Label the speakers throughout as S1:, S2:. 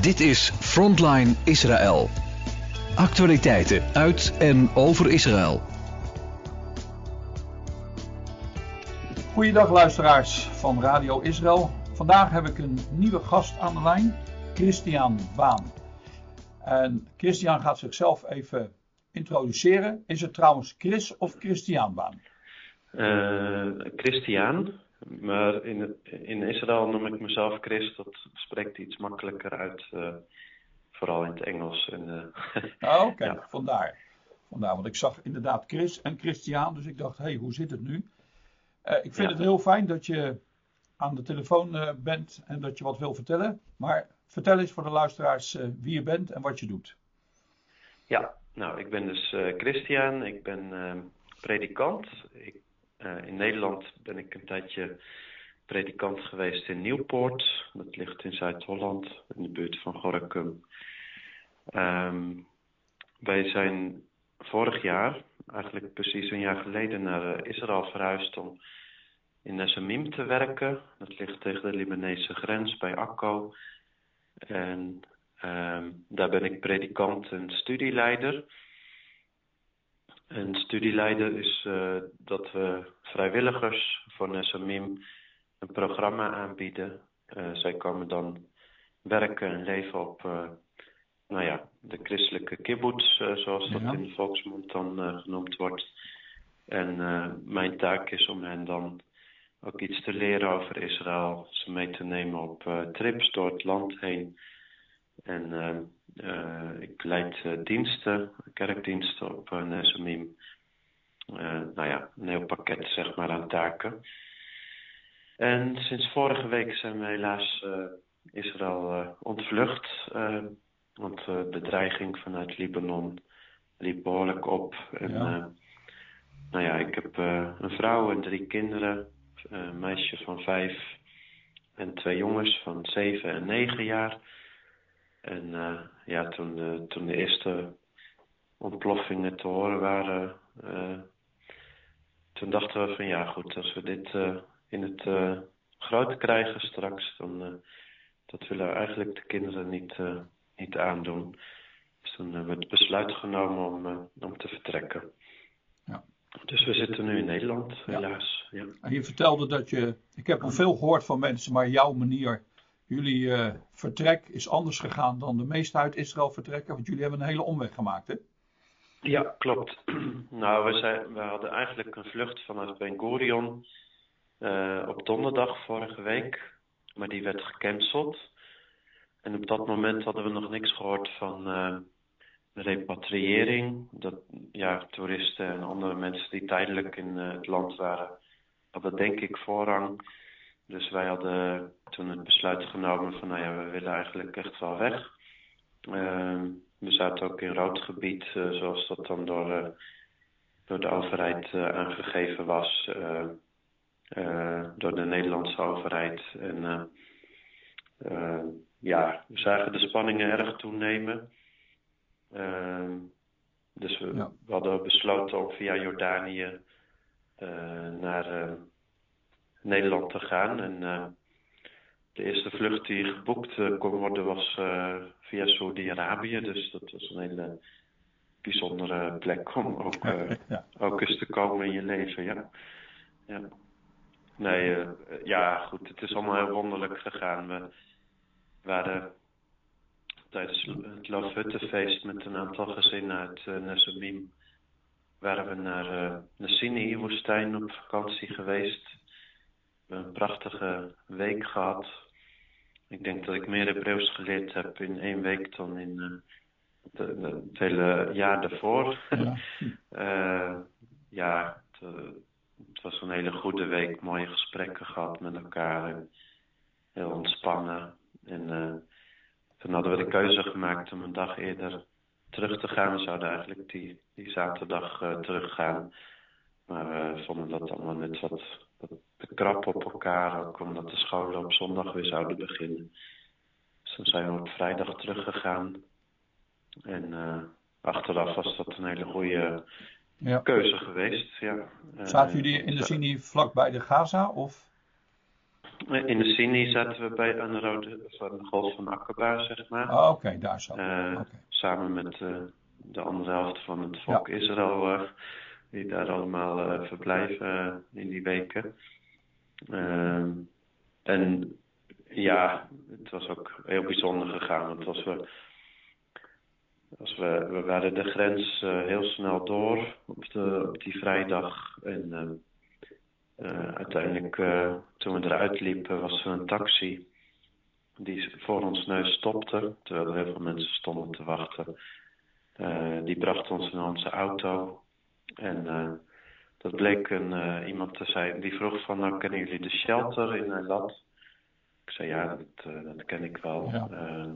S1: Dit is Frontline Israël. Actualiteiten uit en over Israël.
S2: Goeiedag luisteraars van Radio Israël. Vandaag heb ik een nieuwe gast aan de lijn, Christian Baan. En Christian gaat zichzelf even introduceren. Is het trouwens Chris of Christian Baan?
S3: Uh, Christian, maar in, in Israël noem ik mezelf Chris. Dat spreekt iets makkelijker uit, uh, vooral in het Engels. En, uh,
S2: oh, Oké, ja. vandaar. vandaar. Want ik zag inderdaad Chris en Christian, dus ik dacht, hé, hey, hoe zit het nu? ik vind ja. het heel fijn dat je aan de telefoon bent en dat je wat wil vertellen. Maar vertel eens voor de luisteraars wie je bent en wat je doet.
S3: Ja, nou, ik ben dus Christian. Ik ben predikant. Ik in Nederland ben ik een tijdje predikant geweest in Nieuwpoort. Dat ligt in Zuid-Holland, in de buurt van Gorinchem. Um, wij zijn vorig jaar, eigenlijk precies een jaar geleden, naar Israël verhuisd om in Nesamim te werken. Dat ligt tegen de Libanese grens bij Akko. En um, daar ben ik predikant en studieleider. En studieleider is uh, dat we vrijwilligers voor Nesamim een programma aanbieden. Uh, zij komen dan werken en leven op uh, nou ja, de christelijke kibbutz, zoals dat ja. in de volksmond dan genoemd wordt. En mijn taak is om hen dan ook iets te leren over Israël, ze mee te nemen op trips door het land heen. En ik leid uh, diensten, kerkdiensten op uh, Nesamim. nou ja, een heel pakket zeg maar aan taken. En sinds vorige week zijn we helaas Israël ontvlucht. want de dreiging vanuit Libanon liep behoorlijk op. En, ja. nou ja, ik heb een vrouw en drie kinderen. Een meisje van vijf en twee jongens van zeven en negen jaar. En uh, ja, toen, uh, toen de eerste ontploffingen te horen waren, uh, toen dachten we van ja goed, als we dit in het groot krijgen straks, dan dat willen we eigenlijk de kinderen niet, niet aandoen. Dus toen hebben we het besluit genomen om, om te vertrekken. Ja. Dus we zitten nu in Nederland, helaas. Ja.
S2: En je vertelde dat je, ik heb al veel gehoord van mensen, maar jouw manier jullie uh, vertrek is anders gegaan dan de meeste uit Israël vertrekken, want jullie hebben een hele omweg gemaakt, hè?
S3: Ja, klopt. nou, we, zijn, we hadden eigenlijk een vlucht vanuit Ben Gurion uh, op donderdag vorige week, maar die werd gecanceld. En op dat moment hadden we nog niks gehoord van uh, de repatriëring. Dat ja, toeristen en andere mensen die tijdelijk in het land waren, hadden denk ik voorrang. Dus wij hadden toen het besluit genomen van nou ja, we willen eigenlijk echt wel weg. Uh, we zaten ook in rood gebied, uh, zoals dat dan door, uh, door de overheid uh, aangegeven was. door de Nederlandse overheid. En ja, we zagen de spanningen erg toenemen. Ehm, dus we, ja. we, hadden besloten om via Jordanië naar Nederland te gaan. En uh, de eerste vlucht die geboekt uh, kon worden was uh, via Saudi-Arabië. Dus dat was een hele bijzondere plek om ook, ja. ook eens te komen in je leven. Ja. ja. Nee, ja goed, het is allemaal heel wonderlijk gegaan. We waren tijdens het Loofhuttenfeest met een aantal gezinnen uit uh, waren we naar uh, de Sinai-woestijn op vakantie geweest een prachtige week gehad. Ik denk dat ik meer Hebreeuws geleerd heb in één week dan in uh, de, de, het hele jaar daarvoor. Ja, uh, ja het, het, was een hele goede week. Mooie gesprekken gehad met elkaar. En heel ontspannen. En uh, toen hadden we de keuze gemaakt om een dag eerder terug te gaan. We zouden eigenlijk die, die zaterdag teruggaan. Maar we vonden dat allemaal net wat te krap op elkaar, ook omdat de scholen op zondag weer zouden beginnen. Dus dan zijn we op vrijdag teruggegaan. En uh, achteraf was dat een hele goede ja. keuze geweest. Ja.
S2: Zaten jullie in de Sini vlak bij de Gaza? Of?
S3: In de Sini zaten we bij aan de, rode, van de golf van Akaba, zeg maar.
S2: Oh, oké, daar zo.
S3: Samen met de andere helft van het volk Israël, die daar allemaal verblijven in die weken. Ehm, en ja, het was ook heel bijzonder gegaan. Want als we, we, we waren de grens uh, heel snel door op, de, op die vrijdag. En uh, uiteindelijk, toen we eruit liepen, was er een taxi die voor ons neus stopte. Terwijl er heel veel mensen stonden te wachten. die bracht ons naar onze auto. En dat bleek een, iemand te zijn die vroeg van, nou kennen jullie de shelter in Eilat? Ik zei ja, dat, uh, dat ken ik wel. Ja. Uh,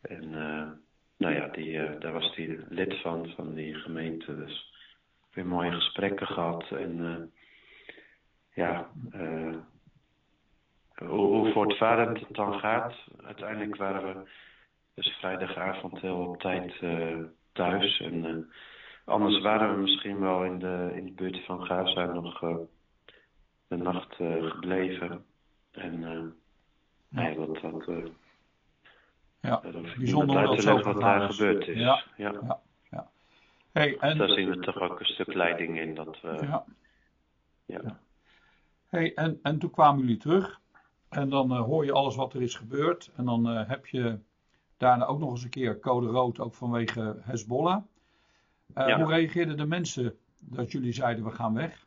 S3: en uh, nou ja, die, daar was hij lid van, van die gemeente. Dus weer mooie gesprekken gehad. En ja, hoe, hoe voortvarend het dan gaat. Uiteindelijk waren we dus vrijdagavond heel op tijd thuis. En anders waren we misschien wel in de, in de buurt van Gaza nog de nacht gebleven. En uh, nee, wat dat. Uh,
S2: ja, bijzonder dat zo
S3: wat daar gebeurd is.
S2: Ja, ja. ja. ja. Hey, en,
S3: daar zien we toch ook een stuk leiding in. Dat
S2: ja. ja. Hey, en, en toen kwamen jullie terug. En dan uh, hoor je alles wat er is gebeurd. En dan uh, heb je daarna ook nog eens een keer code rood, ook vanwege Hezbollah. Uh, ja. Hoe reageerden de mensen dat jullie zeiden we gaan weg?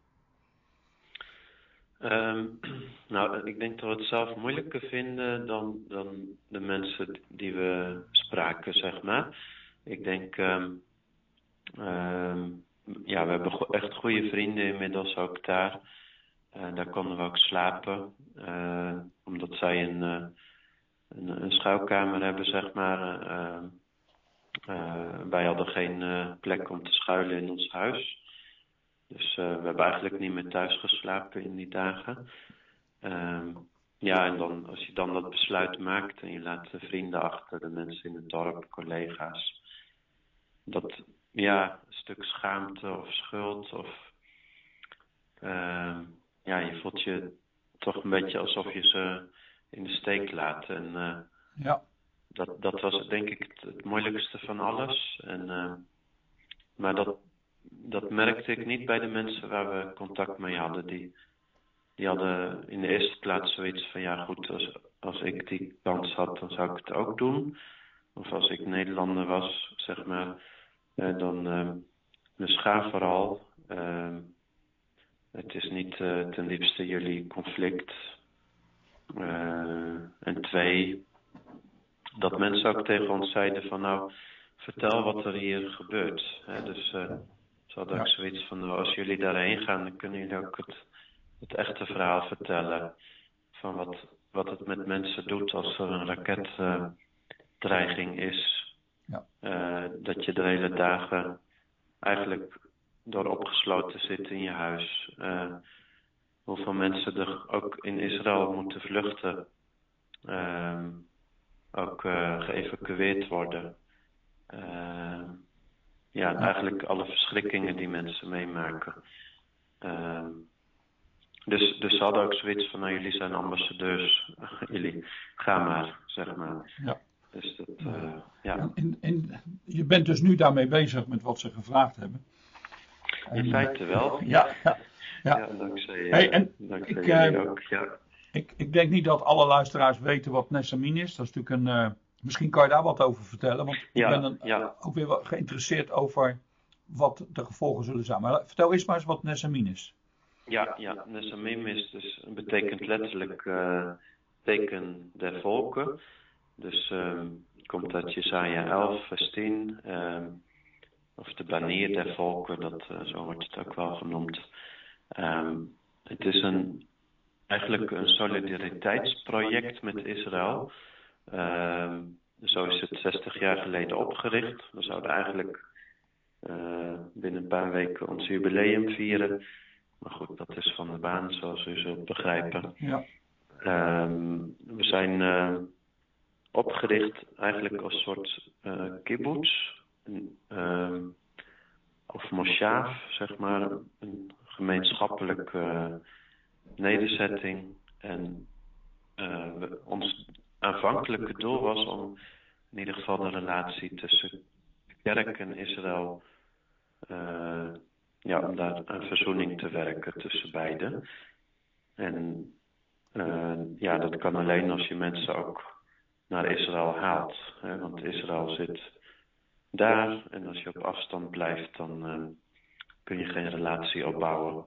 S3: Um, nou, ik denk dat we het zelf moeilijker vinden dan, dan de mensen die we spraken, zeg maar. Ik denk, um, um, ja, we hebben echt goede vrienden inmiddels ook daar. Uh, daar konden we ook slapen, uh, omdat zij een, een, een, schuilkamer hebben, zeg maar. Wij hadden geen plek om te schuilen in ons huis. Dus uh, we hebben eigenlijk niet meer thuis geslapen in die dagen. Um, ja, en dan, als je dan dat besluit maakt en je laat de vrienden achter, de mensen in het dorp, collega's. Dat, ja, een stuk schaamte of schuld of... Uh, ja, je voelt je toch een beetje alsof je ze in de steek laat. En ja. Dat, dat was denk ik het, het moeilijkste van alles. En, uh, maar dat, dat merkte ik niet bij de mensen waar we contact mee hadden. Die, die hadden in de eerste plaats zoiets van, ja goed, als, als ik die kans had, dan zou ik het ook doen. Of als ik Nederlander was, zeg maar, eh, dan, ga vooral. Uh, het is niet uh, ten liefste jullie conflict. Uh, en twee, dat mensen ook tegen ons zeiden van nou, vertel wat er hier gebeurt. Hè, dus ze hadden ook zoiets van, nou, als jullie daarheen gaan, dan kunnen jullie ook het, het echte verhaal vertellen. Van wat, wat het met mensen doet als er een raketdreiging uh, is. Ja. Uh, dat je de hele dagen eigenlijk door opgesloten zit in je huis. Uh, hoeveel mensen er ook in Israël moeten vluchten. Uh, ook geëvacueerd worden ja, eigenlijk alle verschrikkingen die mensen meemaken. Uh, dus, dus ze hadden ook zoiets van, nou jullie zijn ambassadeurs, jullie gaan maar, zeg maar. Ja. Dus dat, uh, ja.
S2: En, en, je bent dus nu daarmee bezig met wat ze gevraagd hebben.
S3: In feite wel.
S2: Ja, ja,
S3: ja. ja dankzij,
S2: hey, en
S3: dankzij
S2: ik,
S3: ook, ja.
S2: Ik, ik denk niet dat alle luisteraars weten wat Nessamin is. Dat is natuurlijk een, uh, Misschien kan je daar wat over vertellen, want ik ben dan ja. ook weer geïnteresseerd over wat de gevolgen zullen zijn. Maar vertel eerst maar eens wat Nesamim is.
S3: Ja, ja is dus, betekent letterlijk uh, teken der volken. Dus uh, komt uit Jesaja 11, vers 10. Uh, of de banier der volken, dat, zo wordt het ook wel genoemd. Um, het is een, eigenlijk een solidariteitsproject met Israël. Uh, zo is het 60 jaar geleden opgericht. We zouden eigenlijk uh, binnen een paar weken ons jubileum vieren. Maar goed, dat is van de baan, zoals u zult begrijpen. Ja. Um, we zijn uh, opgericht eigenlijk als soort uh, kibbutz. Um, of moshav, zeg maar. Een gemeenschappelijke nederzetting. En ons aanvankelijke doel was om in ieder geval de relatie tussen kerk en Israël, ja, om daar aan verzoening te werken tussen beiden. En ja, dat kan alleen als je mensen ook naar Israël haalt. Hè, want Israël zit daar en als je op afstand blijft, dan kun je geen relatie opbouwen.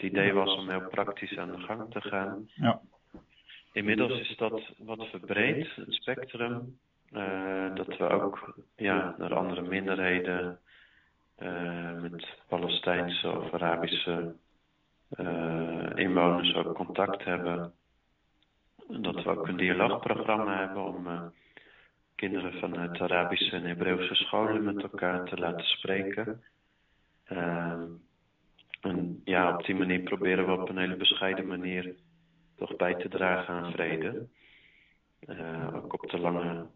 S3: Het idee was om heel praktisch aan de gang te gaan.
S2: Ja.
S3: Inmiddels is dat wat verbreed, het spectrum. Uh, dat we ook ja, naar andere minderheden uh, met Palestijnse of Arabische uh, inwoners ook contact hebben. Dat we ook een dialoogprogramma hebben om kinderen vanuit Arabische en Hebreeuwse scholen met elkaar te laten spreken. En ja, op die manier proberen we op een hele bescheiden manier toch bij te dragen aan vrede. Uh, ook op de lange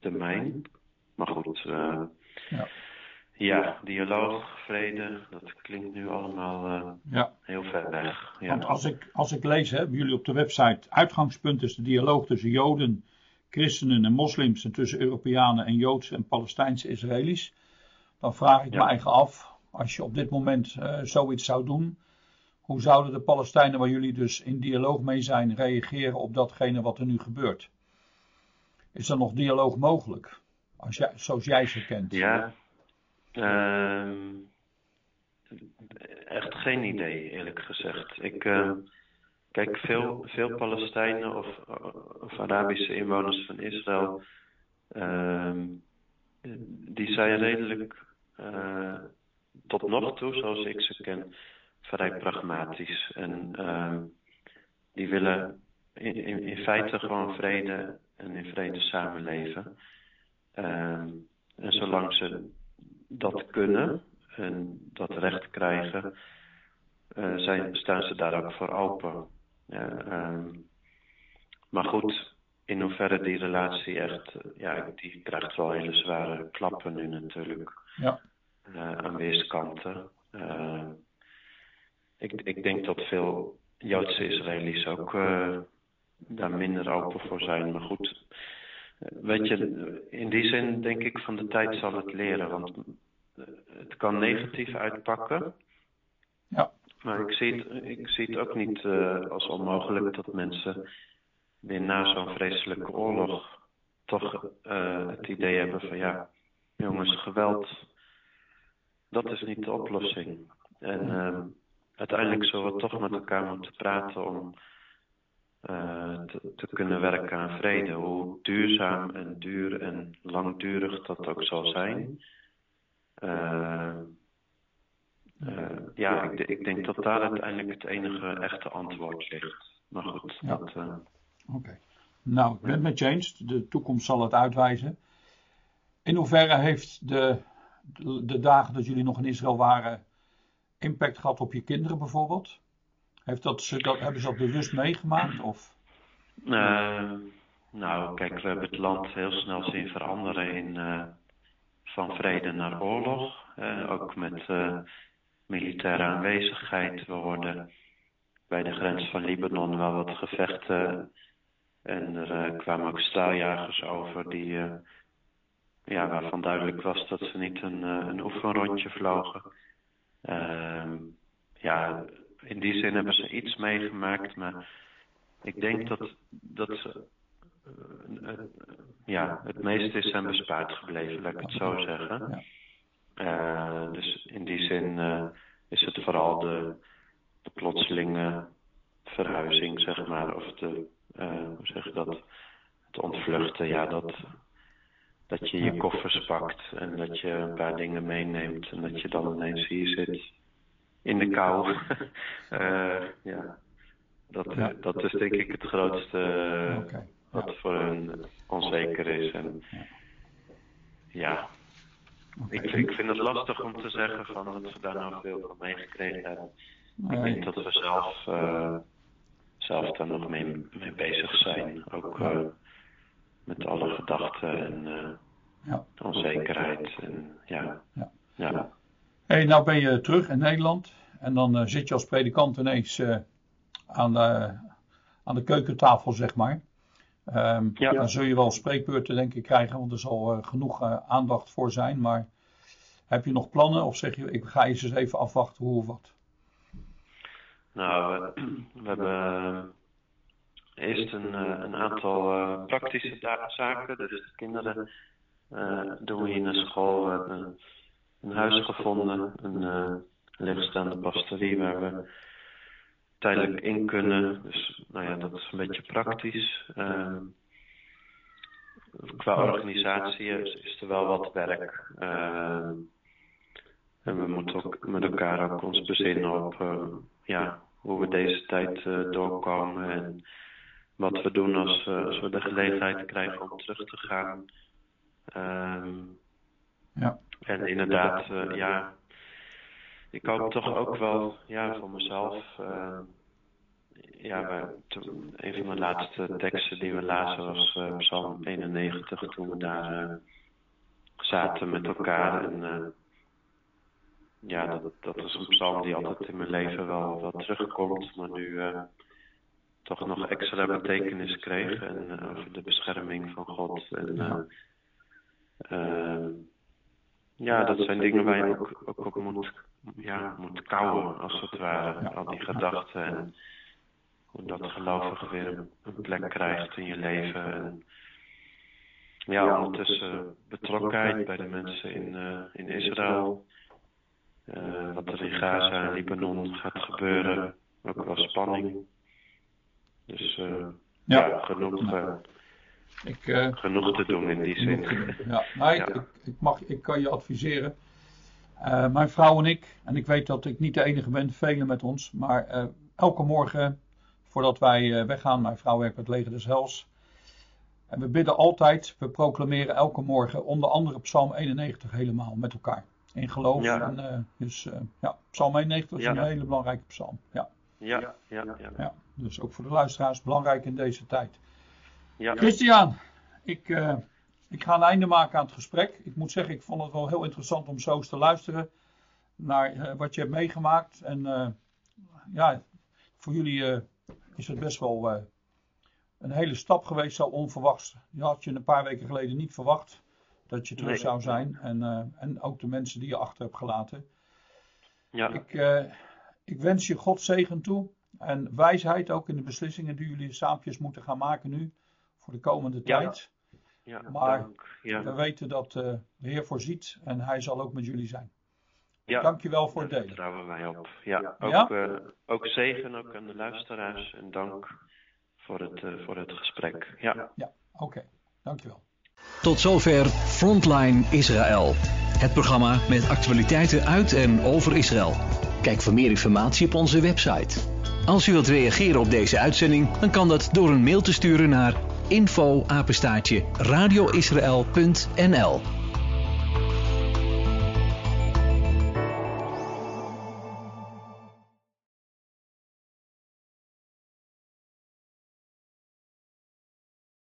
S3: termijn. Maar goed, uh, ja. ja. dialoog, vrede, dat klinkt nu allemaal uh, ja. heel ver weg. Ja.
S2: Want als ik, als ik lees, hè, jullie op de website, uitgangspunt is de dialoog tussen Joden, christenen en moslims en tussen Europeanen en Joodse en Palestijnse Israëli's. Dan vraag ik me eigen af, als je op dit moment uh, zoiets zou doen, hoe zouden de Palestijnen, waar jullie dus in dialoog mee zijn, reageren op datgene wat er nu gebeurt? Is er nog dialoog mogelijk, als jij, zoals jij ze kent?
S3: Ja, uh, echt geen idee, eerlijk gezegd. Ik, uh, kijk, veel, veel Palestijnen of, of Arabische inwoners van Israël, ehm, die zijn redelijk uh, tot nog toe, zoals ik ze ken, vrij pragmatisch. En uh, die willen in, in, in, feite gewoon vrede en in vrede samenleven. Uh, en zolang ze dat kunnen en dat recht krijgen, uh, zijn, staan ze daar ook voor open. Uh, maar goed, in hoeverre die relatie echt, ja, die krijgt wel hele zware klappen nu natuurlijk.
S2: Ja.
S3: Uh, aan weerskanten. Uh, ik, ik denk dat veel Joodse Israëli's ook uh, daar minder open voor zijn. Maar goed, weet je, in die zin denk ik van de tijd zal het leren. Want het kan negatief uitpakken.
S2: Ja.
S3: Maar ik zie het, ik zie het ook niet als onmogelijk dat mensen weer na zo'n vreselijke oorlog toch het idee hebben van ja, jongens, geweld dat is niet de oplossing. En uh, uiteindelijk zullen we toch met elkaar moeten praten om uh, te, te, kunnen werken aan vrede. Hoe duurzaam en duur en langdurig dat ook zal zijn. Uh, ja, ik, ik, denk dat daar uiteindelijk het enige echte antwoord ligt. Maar goed, ja. dat... Oké.
S2: Okay. Nou, ik ben het met je eens. De toekomst zal het uitwijzen. In hoeverre heeft de de, dagen dat jullie nog in Israël waren impact gehad op je kinderen bijvoorbeeld? Heeft dat, dat, hebben ze dat bewust meegemaakt? Of?
S3: Uh, nou, kijk, we hebben het land heel snel zien veranderen in, uh, van vrede naar oorlog. Uh, ook met militaire aanwezigheid. We hoorden bij de grens van Libanon wel wat gevechten. En er kwamen ook straaljagers over die ja, waarvan duidelijk was dat ze niet een, uh, een oefenrondje vlogen. Uh, ja, in die zin hebben ze iets meegemaakt, maar ik denk dat, dat ze uh, ja, het meeste is hen bespaard gebleven, laat ik het zo zeggen. dus in die zin is het vooral de, de plotselinge verhuizing, zeg maar, of de, hoe zeg je dat, het ontvluchten, ja, dat, dat je je koffers pakt en dat je een paar dingen meeneemt en dat je dan ineens hier zit in de kou. uh, ja. Dat, ja. dat is denk ik het grootste okay. wat voor hun onzeker is. En, ja, okay. ik, ik vind het lastig om te zeggen van dat we daar nou veel van meegekregen hebben. Ik denk dat we zelf, uh, zelf daar nog mee, mee bezig zijn. Ook uh, met alle gedachten en uh, ja. onzekerheid. En, ja. Ja. ja.
S2: Hey, nou ben je terug in Nederland en dan uh, zit je als predikant ineens uh, aan, de, aan de keukentafel, zeg maar. Um, ja. Dan zul je wel spreekbeurten, denk ik, krijgen, want er zal genoeg aandacht voor zijn. Maar heb je nog plannen of zeg je, ik ga eens even afwachten hoe of wat?
S3: Nou, we hebben eerst een, een aantal praktische zaken. Dus de kinderen doen we hier naar school. We hebben een huis gevonden, een uh, leegstaande pastorie waar we tijdelijk in kunnen. Dus nou ja, dat is een beetje praktisch. Uh, qua organisatie is, is, er wel wat werk. Uh, en we moeten ook met elkaar ook ons bezinnen op ja, hoe we deze tijd doorkomen en wat we doen als, als we de gelegenheid krijgen om terug te gaan. Ehm, ja. En inderdaad, uh, ja, ik hoop toch ook wel, ja, voor mezelf. Uh, ja, wij, toen, een van de laatste teksten die we lazen was uh, Psalm 91, toen we daar zaten met elkaar. En ja, dat, dat is een psalm die altijd in mijn leven wel, wel terugkomt, maar nu toch nog extra betekenis kreeg. En over de bescherming van God. En, ja, dat zijn dingen waar je ook, ook op moet, ja, moet kouwen, als het ware. Al die gedachten en hoe dat gelovige weer een plek krijgt in je leven. En ja, ondertussen betrokkenheid bij de mensen in, uh, in Israël. Uh, wat er in Gaza en Libanon gaat gebeuren. Ook wel spanning. Dus uh, ja. ja. genoeg ik, uh, Genoeg te doen in die zin.
S2: Ja, nou, ik, ik, mag, ik kan je adviseren. Uh, mijn vrouw en ik, en ik weet dat ik niet de enige ben, velen met ons, maar uh, elke morgen voordat wij weggaan, mijn vrouw werkt met Leger des Hels. En we bidden altijd, we proclameren elke morgen onder andere Psalm 91 helemaal met elkaar. In geloof. Ja. En, dus ja, Psalm 91 is een hele belangrijke psalm. Ja.
S3: Ja, ja, ja,
S2: ja. Dus ook voor de luisteraars belangrijk in deze tijd. Ja. Christian, ik, uh, ik ga een einde maken aan het gesprek. Ik moet zeggen, ik vond het wel heel interessant om zo eens te luisteren naar uh, wat je hebt meegemaakt. En uh, ja, voor jullie is het best wel een hele stap geweest, zo onverwachts. Je had je een paar weken geleden niet verwacht dat je terug nee. zou zijn. En, en ook de mensen die je achter hebt gelaten. Ja. Ik, ik wens je God zegen toe. En wijsheid ook in de beslissingen die jullie saampjes moeten gaan maken nu voor de komende tijd. Ja, maar ja. we weten dat uh, de Heer voorziet en Hij zal ook met jullie zijn. Ja, Dankjewel voor het delen. Daar
S3: vertrouwen wij op. Ja, ook, ja? Uh, ook zegen ook aan de luisteraars en dank voor het, uh, voor het gesprek. Ja,
S2: ja oké. Okay. Dankjewel.
S1: Tot zover Frontline Israël. Het programma met actualiteiten uit en over Israël. Kijk voor meer informatie op onze website. Als u wilt reageren op deze uitzending, dan kan dat door een mail te sturen naar info radioisrael.nl